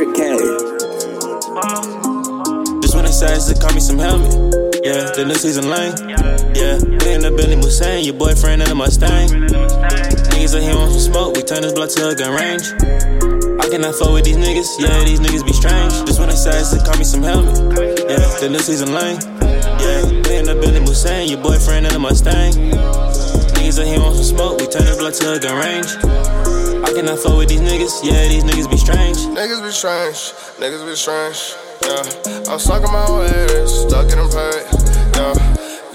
100k. Just when they size to call me some Helmut. Yeah, the new season Lang. Yeah, we in the Bentley Mulsanne, your boyfriend in a Mustang. Niggas out here on some smoke, we turn this blood to a gun range. I cannot fuck with these niggas, yeah, these niggas be strange. Just when they size to call me some Helmut. Yeah, the new season Lang. Yeah, we in the Bentley Mulsanne, your boyfriend in a Mustang. Niggas out here on some smoke, we turn this blood to a gun range. I cannot fuck with these niggas, yeah, these niggas be strange. Niggas be strange, niggas be strange. Yeah, I'm stuck in my ways, stuck in a pay. Yeah,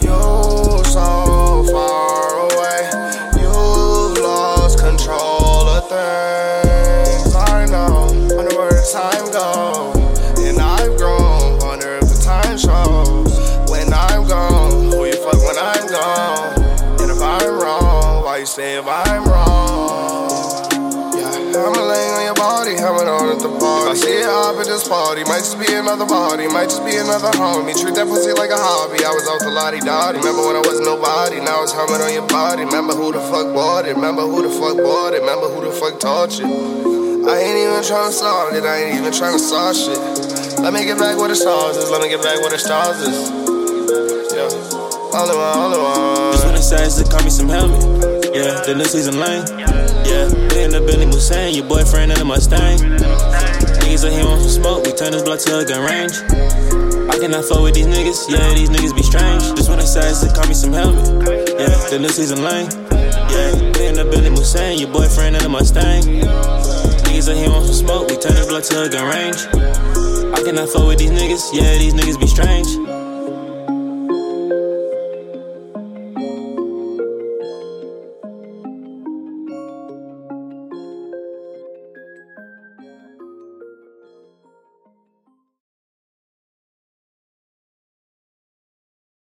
you so far away, you've lost control of things. I know, wonder where time goes, and I've grown. Wonder your on at the party. If I see it up at this party, might just be another party, might just be another homie. Treat that pussy like a hobby. I was off the lottie dotty. Remember when I was nobody? Now it's Helmut on your body. Remember who the fuck bought it? Remember who the fuck bought it? Remember who the fuck taught you? I ain't even tryna solve it, I ain't even tryna solve shit. Let me get back where the stars is, let me get back where the stars is. Yeah, all in one, all in one. Just when they say to call me some Helmut. Yeah, the new season Lang. Yeah, in the Billy Mulsanne, your boyfriend in a Mustang. Niggas are here on some smoke, we turn this blood to a gun range. I cannot fuck with these niggas, yeah, these niggas be strange. Just when they say to call me some Helmut. Yeah, the new season Lang. Yeah, in the Billy Mulsanne, your boyfriend in a Mustang. Niggas are here on some smoke, we turn this blood to a gun range. I cannot fuck with these niggas, yeah, these niggas be strange.